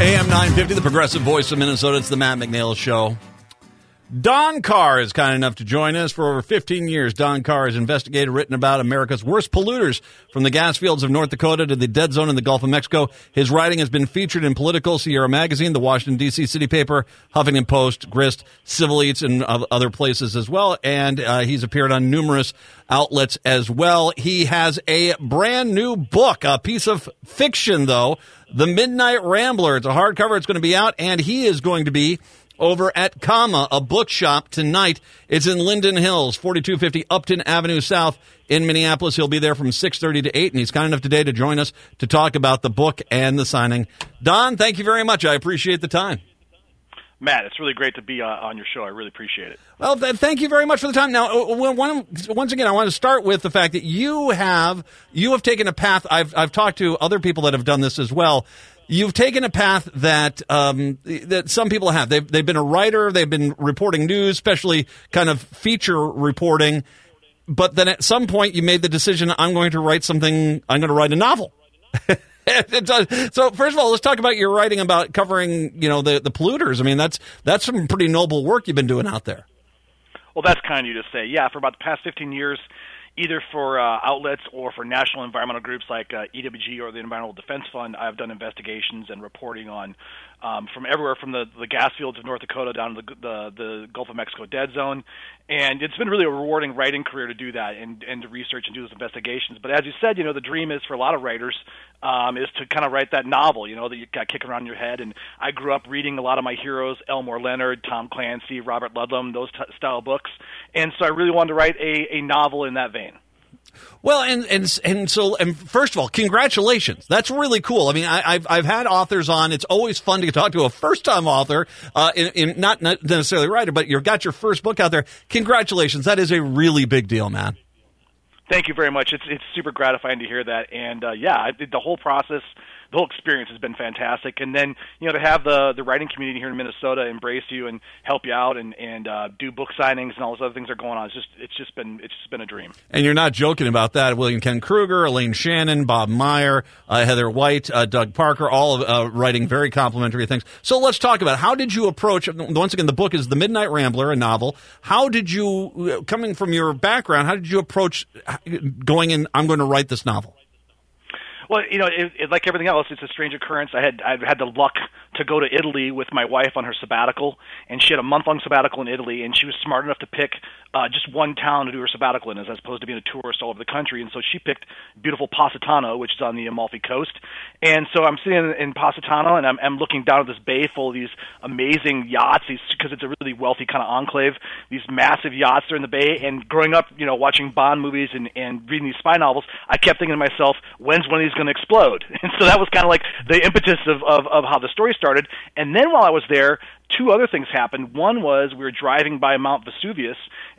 AM 950, the progressive voice of Minnesota. It's the Matt McNeil Show. Don Carr is kind enough to join us. For over 15 years, Don Carr has investigated, written about America's worst polluters from the gas fields of North Dakota to the dead zone in the Gulf of Mexico. His writing has been featured in Politico, Sierra Magazine, the Washington, D.C. City Paper, Huffington Post, Grist, Civil Eats, and other places as well. And uh, he's appeared on numerous outlets as well. He has a brand new book, a piece of fiction, though, The Midnight Rambler. It's a hardcover. It's going to be out, and he is going to be over at Comma, a bookshop tonight. It's in Linden Hills, 4250 Upton Avenue South in Minneapolis. He'll be there from 6:30 to 8 and he's kind enough today to join us to talk about the book and the signing. Don, thank you very much. I appreciate the time. Matt, it's really great to be uh, on your show. I really appreciate it. Well, th- thank you very much for the time. Now, uh, one, once again, I want to start with the fact that you have you have taken a path. I've I've talked to other people that have done this as well You've taken a path that um, that some people have. They've they've been a writer. They've been reporting news, especially kind of feature reporting. But then at some point, you made the decision: I'm going to write something. I'm going to write a novel. so first of all, let's talk about your writing about covering, you know, the the polluters. I mean, that's that's some pretty noble work you've been doing out there. Well, that's kind of you to say. Yeah, for about the past 15 years, either for uh, outlets or for national environmental groups like uh, EWG or the Environmental Defense Fund, I've done investigations and reporting on um, from everywhere from the, the gas fields of North Dakota down to the, the, the Gulf of Mexico dead zone. And it's been really a rewarding writing career to do that and, and to research and do those investigations. But as you said, you know, the dream is for a lot of writers um, is to kind of write that novel, you know, that you got kicking around your head. And I grew up reading a lot of my heroes, Elmore Leonard, Tom Clancy, Robert Ludlum, those t- style books. And so I really wanted to write a, a novel in that vein. Well, and and and so, and first of all, congratulations. That's really cool. I mean, I, have I've had authors on. It's always fun to talk to a first time author, uh, in, in not, not necessarily writer, but you've got your first book out there. Congratulations. That is a really big deal, man. Thank you very much. It's it's super gratifying to hear that, and uh, yeah, the whole process the whole experience has been fantastic. And then you know to have the the writing community here in Minnesota embrace you and help you out and and uh, do book signings and all those other things that are going on. It's just it's just been it's just been a dream. And you're not joking about that. William Kent Krueger, Elaine Shannon, Bob Meyer, uh, Heather White, uh, Doug Parker, all of, uh, writing very complimentary things. So let's talk about how did you approach. Once again, the book is The Midnight Rambler, a novel. How did you, coming from your background, how did you approach going in? I'm going to write this novel. Well, you know, it, it, like everything else, it's a strange occurrence. I had I've had the luck to go to Italy with my wife on her sabbatical, and she had a month long sabbatical in Italy, and she was smart enough to pick uh, just one town to do her sabbatical in, as opposed to being a tourist all over the country. And so she picked beautiful Positano, which is on the Amalfi Coast. And so I'm sitting in, in Positano, and I'm, I'm looking down at this bay full of these amazing yachts, because it's a really wealthy kind of enclave. These massive yachts are in the bay. And growing up, you know, watching Bond movies and, and reading these spy novels, I kept thinking to myself, when's one of these going to explode? And so that was kind of like the impetus of, of, of how the story started. And then while I was there, two other things happened. One was we were driving by Mount Vesuvius,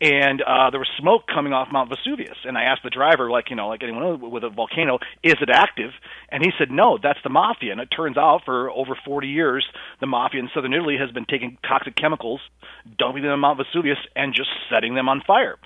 and uh, there was smoke coming off Mount Vesuvius. And I asked the driver, like you know, like anyone with a volcano, is it active? And he said, no, that's the mafia. And it turns out, for over 40 years, the mafia in southern Italy has been taking toxic chemicals, dumping them on Mount Vesuvius, and just setting them on fire.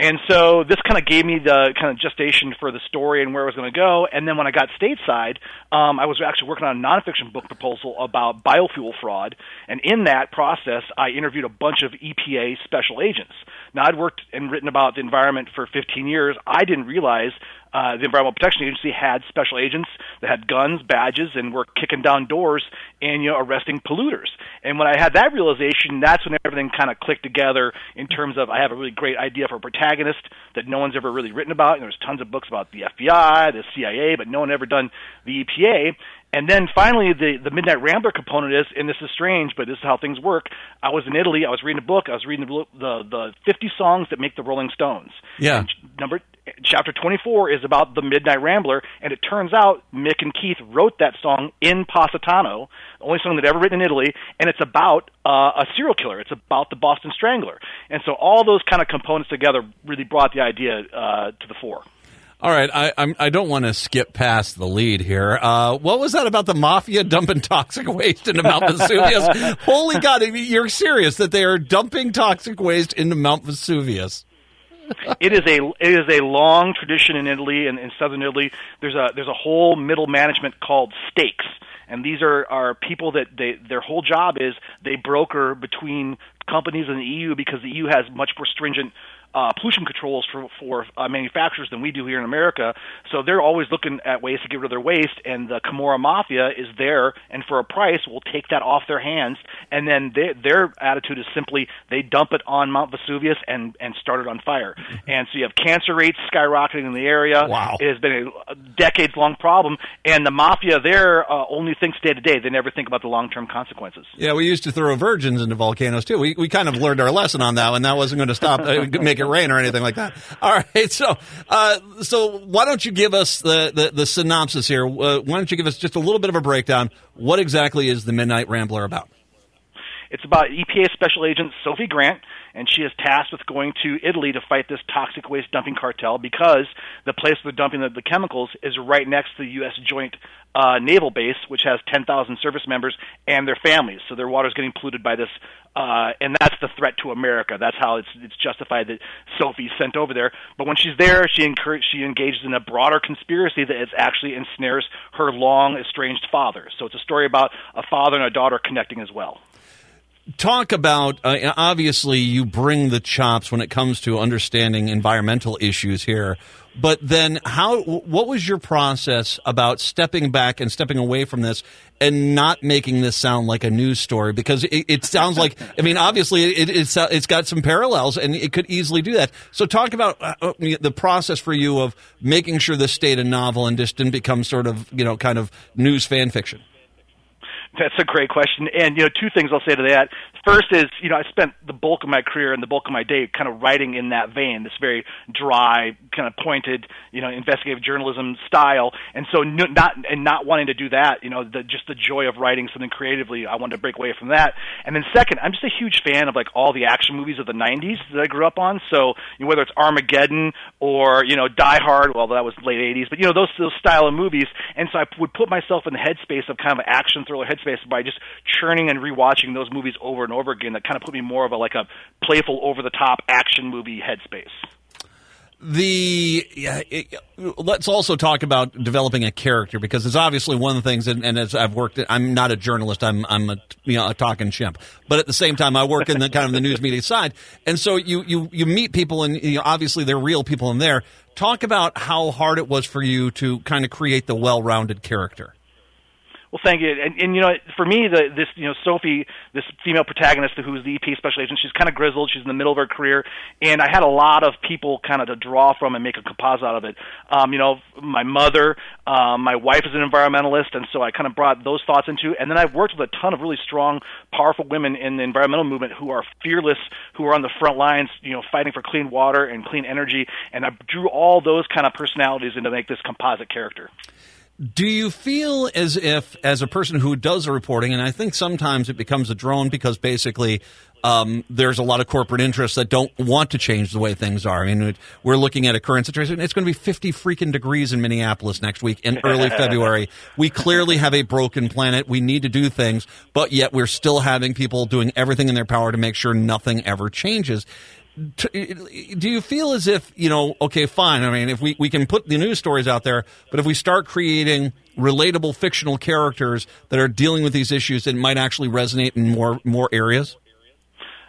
And so this kind of gave me the kind of gestation for the story and where I was going to go. And then when I got stateside, um, I was actually working on a nonfiction book proposal about biofuel fraud. And in that process, I interviewed a bunch of EPA special agents. Now, I'd worked and written about the environment for 15 years. I didn't realize uh, the Environmental Protection Agency had special agents that had guns, badges, and were kicking down doors and you know arresting polluters. And when I had that realization, that's when everything kind of clicked together in terms of I have a really great idea for a protagonist that no one's ever really written about. And there's tons of books about the FBI, the CIA, but no one ever done the EPA. And then finally, the the Midnight Rambler component is, and this is strange, but this is how things work. I was in Italy. I was reading a book. I was reading the the, the 50 songs that make the Rolling Stones. Yeah. And number chapter 24 is about the Midnight Rambler, and it turns out Mick and Keith wrote that song in Positano, the only song they'd ever written in Italy, and it's about uh, a serial killer. It's about the Boston Strangler, and so all those kind of components together really brought the idea uh, to the fore. All right, I I'm, I do not want to skip past the lead here. Uh, what was that about the mafia dumping toxic waste into Mount Vesuvius? Holy God, you're serious that they are dumping toxic waste into Mount Vesuvius? it is a it is a long tradition in Italy and in southern Italy. There's a there's a whole middle management called stakes and these are are people that they their whole job is they broker between companies in the EU because the EU has much more stringent uh, pollution controls for for uh, manufacturers than we do here in America. So they're always looking at ways to get rid of their waste, and the Camorra Mafia is there, and for a price, will take that off their hands. And then they, their attitude is simply they dump it on Mount Vesuvius and and start it on fire. And so you have cancer rates skyrocketing in the area. Wow. It has been a decades long problem, and the mafia there uh, only thinks day to day. They never think about the long term consequences. Yeah, we used to throw virgins into volcanoes too. We we kind of learned our lesson on that, and that wasn't going to stop uh, make it rain or anything like that. All right, so uh, so why don't you give us the the, the synopsis here? Uh, why don't you give us just a little bit of a breakdown? What exactly is the Midnight Rambler about? It's about EPA Special Agent Sophie Grant, and she is tasked with going to Italy to fight this toxic waste dumping cartel because the place they're dumping the, the chemicals is right next to the U.S. Joint uh, Naval Base, which has 10,000 service members and their families. So their water's getting polluted by this, uh, and that's the threat to America. That's how it's, it's justified that Sophie's sent over there. But when she's there, she encourage, she engages in a broader conspiracy that is actually ensnares her long estranged father. So it's a story about a father and a daughter connecting as well talk about uh, obviously you bring the chops when it comes to understanding environmental issues here but then how what was your process about stepping back and stepping away from this and not making this sound like a news story? Because it, it sounds like i mean obviously it, it's it's got some parallels and it could easily do that. So talk about uh, uh the process for you of making sure this stayed a novel and just didn't become sort of you know kind of news fan fiction that's a great question. And, you know, two things I'll say to that. First is, you know, I spent the bulk of my career and the bulk of my day kind of writing in that vein, this very dry, kind of pointed, you know, investigative journalism style. And so not, and not wanting to do that, you know, the, just the joy of writing something creatively, I wanted to break away from that. And then second, I'm just a huge fan of like all the action movies of the 90s that I grew up on. So, you know, whether it's Armageddon or, you know, Die Hard, well, that was late 80s, but, you know, those, those style of movies. And so I would put myself in the headspace of kind of action thriller headspace by just churning and rewatching those movies over and over again. That kind of put me more of a like a playful, over the top action movie headspace. The yeah, it, let's also talk about developing a character because it's obviously one of the things. And, and as I've worked, I'm not a journalist. I'm I'm a you know a talking chimp. But at the same time, I work in the kind of the news media side, and so you you you meet people, and you know, obviously they're real people in there. Talk about how hard it was for you to kind of create the well-rounded character. Well, thank you. And, and you know, for me, the, this you know Sophie, this female protagonist who's the EP special agent, she's kind of grizzled. She's in the middle of her career, and I had a lot of people kind of to draw from and make a composite out of it. Um, you know, my mother, um, my wife is an environmentalist, and so I kind of brought those thoughts into. And then I've worked with a ton of really strong, powerful women in the environmental movement who are fearless, who are on the front lines, you know, fighting for clean water and clean energy. And I drew all those kind of personalities into make this composite character. Do you feel as if, as a person who does the reporting, and I think sometimes it becomes a drone because basically um, there's a lot of corporate interests that don't want to change the way things are. I mean, we're looking at a current situation. It's going to be 50 freaking degrees in Minneapolis next week in early February. We clearly have a broken planet. We need to do things, but yet we're still having people doing everything in their power to make sure nothing ever changes do you feel as if you know okay fine i mean if we, we can put the news stories out there but if we start creating relatable fictional characters that are dealing with these issues it might actually resonate in more more areas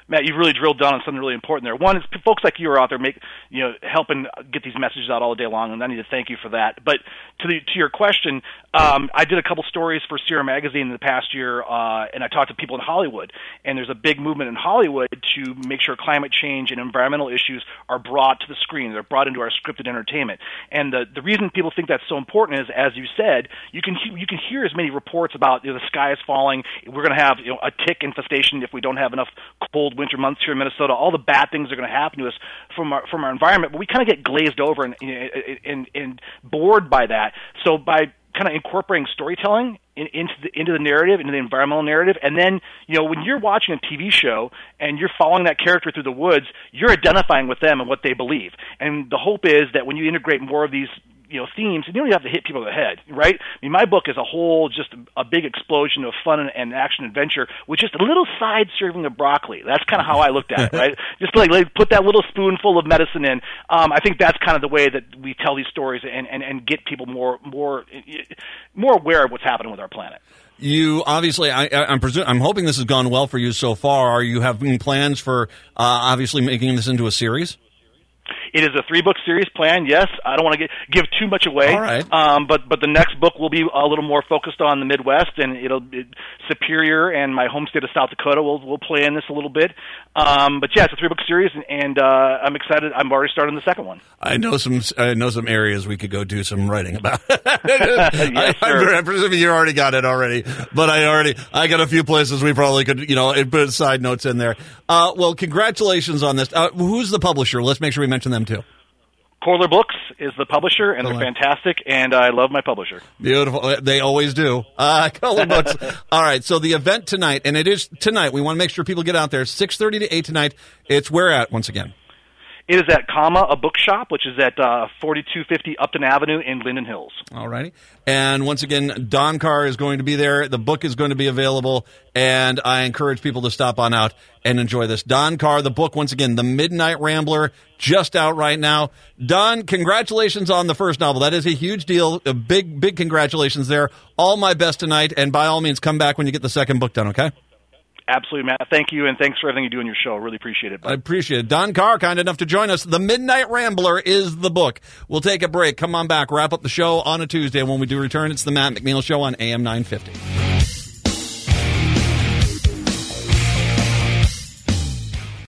Matt, you've really drilled down on something really important there. One is folks like you are out there make you know helping get these messages out all day long, and I need to thank you for that. But to the to your question, um, I did a couple stories for Sierra Magazine in the past year, uh, and I talked to people in Hollywood. And there's a big movement in Hollywood to make sure climate change and environmental issues are brought to the screen. They're brought into our scripted entertainment. And the the reason people think that's so important is, as you said, you can you can hear as many reports about you know, the sky is falling. We're going to have you know a tick infestation if we don't have enough cold winter months here in Minnesota, all the bad things are going to happen to us from our from our environment. But we kind of get glazed over and and and bored by that. So by kind of incorporating storytelling in, into the into the narrative, into the environmental narrative, and then you know when you're watching a TV show and you're following that character through the woods, you're identifying with them and what they believe. And the hope is that when you integrate more of these you know themes, and you don't have to hit people in the head, right? I mean, my book is a whole just a, big explosion of fun and, and action adventure with just a little side serving of broccoli. That's kind of how I looked at it, right? just like, like put that little spoonful of medicine in. Um, I think that's kind of the way that we tell these stories and, and, and get people more more more aware of what's happening with our planet. You obviously, I, I'm presu- I'm hoping this has gone well for you so far. Are you having plans for uh, obviously making this into a series? It is a three book series plan. Yes, I don't want to give too much away. All right. Um, but but the next book will be a little more focused on the Midwest, and it'll it, Superior and my home state of South Dakota will will play in this a little bit. Um, but yeah, it's a three book series, and, and uh, I'm excited. I'm already starting the second one. I know some. I know some areas we could go do some writing about. yes, sir. I, I presume you already got it already, but I already I got a few places we probably could you know put side notes in there. Uh, well, congratulations on this. Uh, who's the publisher? Let's make sure we mention them too. Koehler Books is the publisher, and they're fantastic, and I love my publisher. Beautiful. They always do. Uh, Koehler Books. All right. So the event tonight, and it is tonight. We want to make sure people get out there. Six thirty to eight tonight. It's where at once again. It is at Comma, a bookshop, which is at uh, 4250 Upton Avenue in Linden Hills. All righty. And once again, Don Carr is going to be there. The book is going to be available, and I encourage people to stop on out and enjoy this. Don Carr, the book, once again, The Midnight Rambler, just out right now. Don, congratulations on the first novel. That is a huge deal. A big, big congratulations there. All my best tonight, and by all means, come back when you get the second book done, okay? Absolutely, Matt. Thank you, and thanks for everything you do in your show. Really appreciate it. I appreciate it. Don Carr, kind enough to join us. The Midnight Rambler is the book. We'll take a break. Come on back, wrap up the show on a Tuesday. When we do return, it's the Matt McNeil Show on AM 950.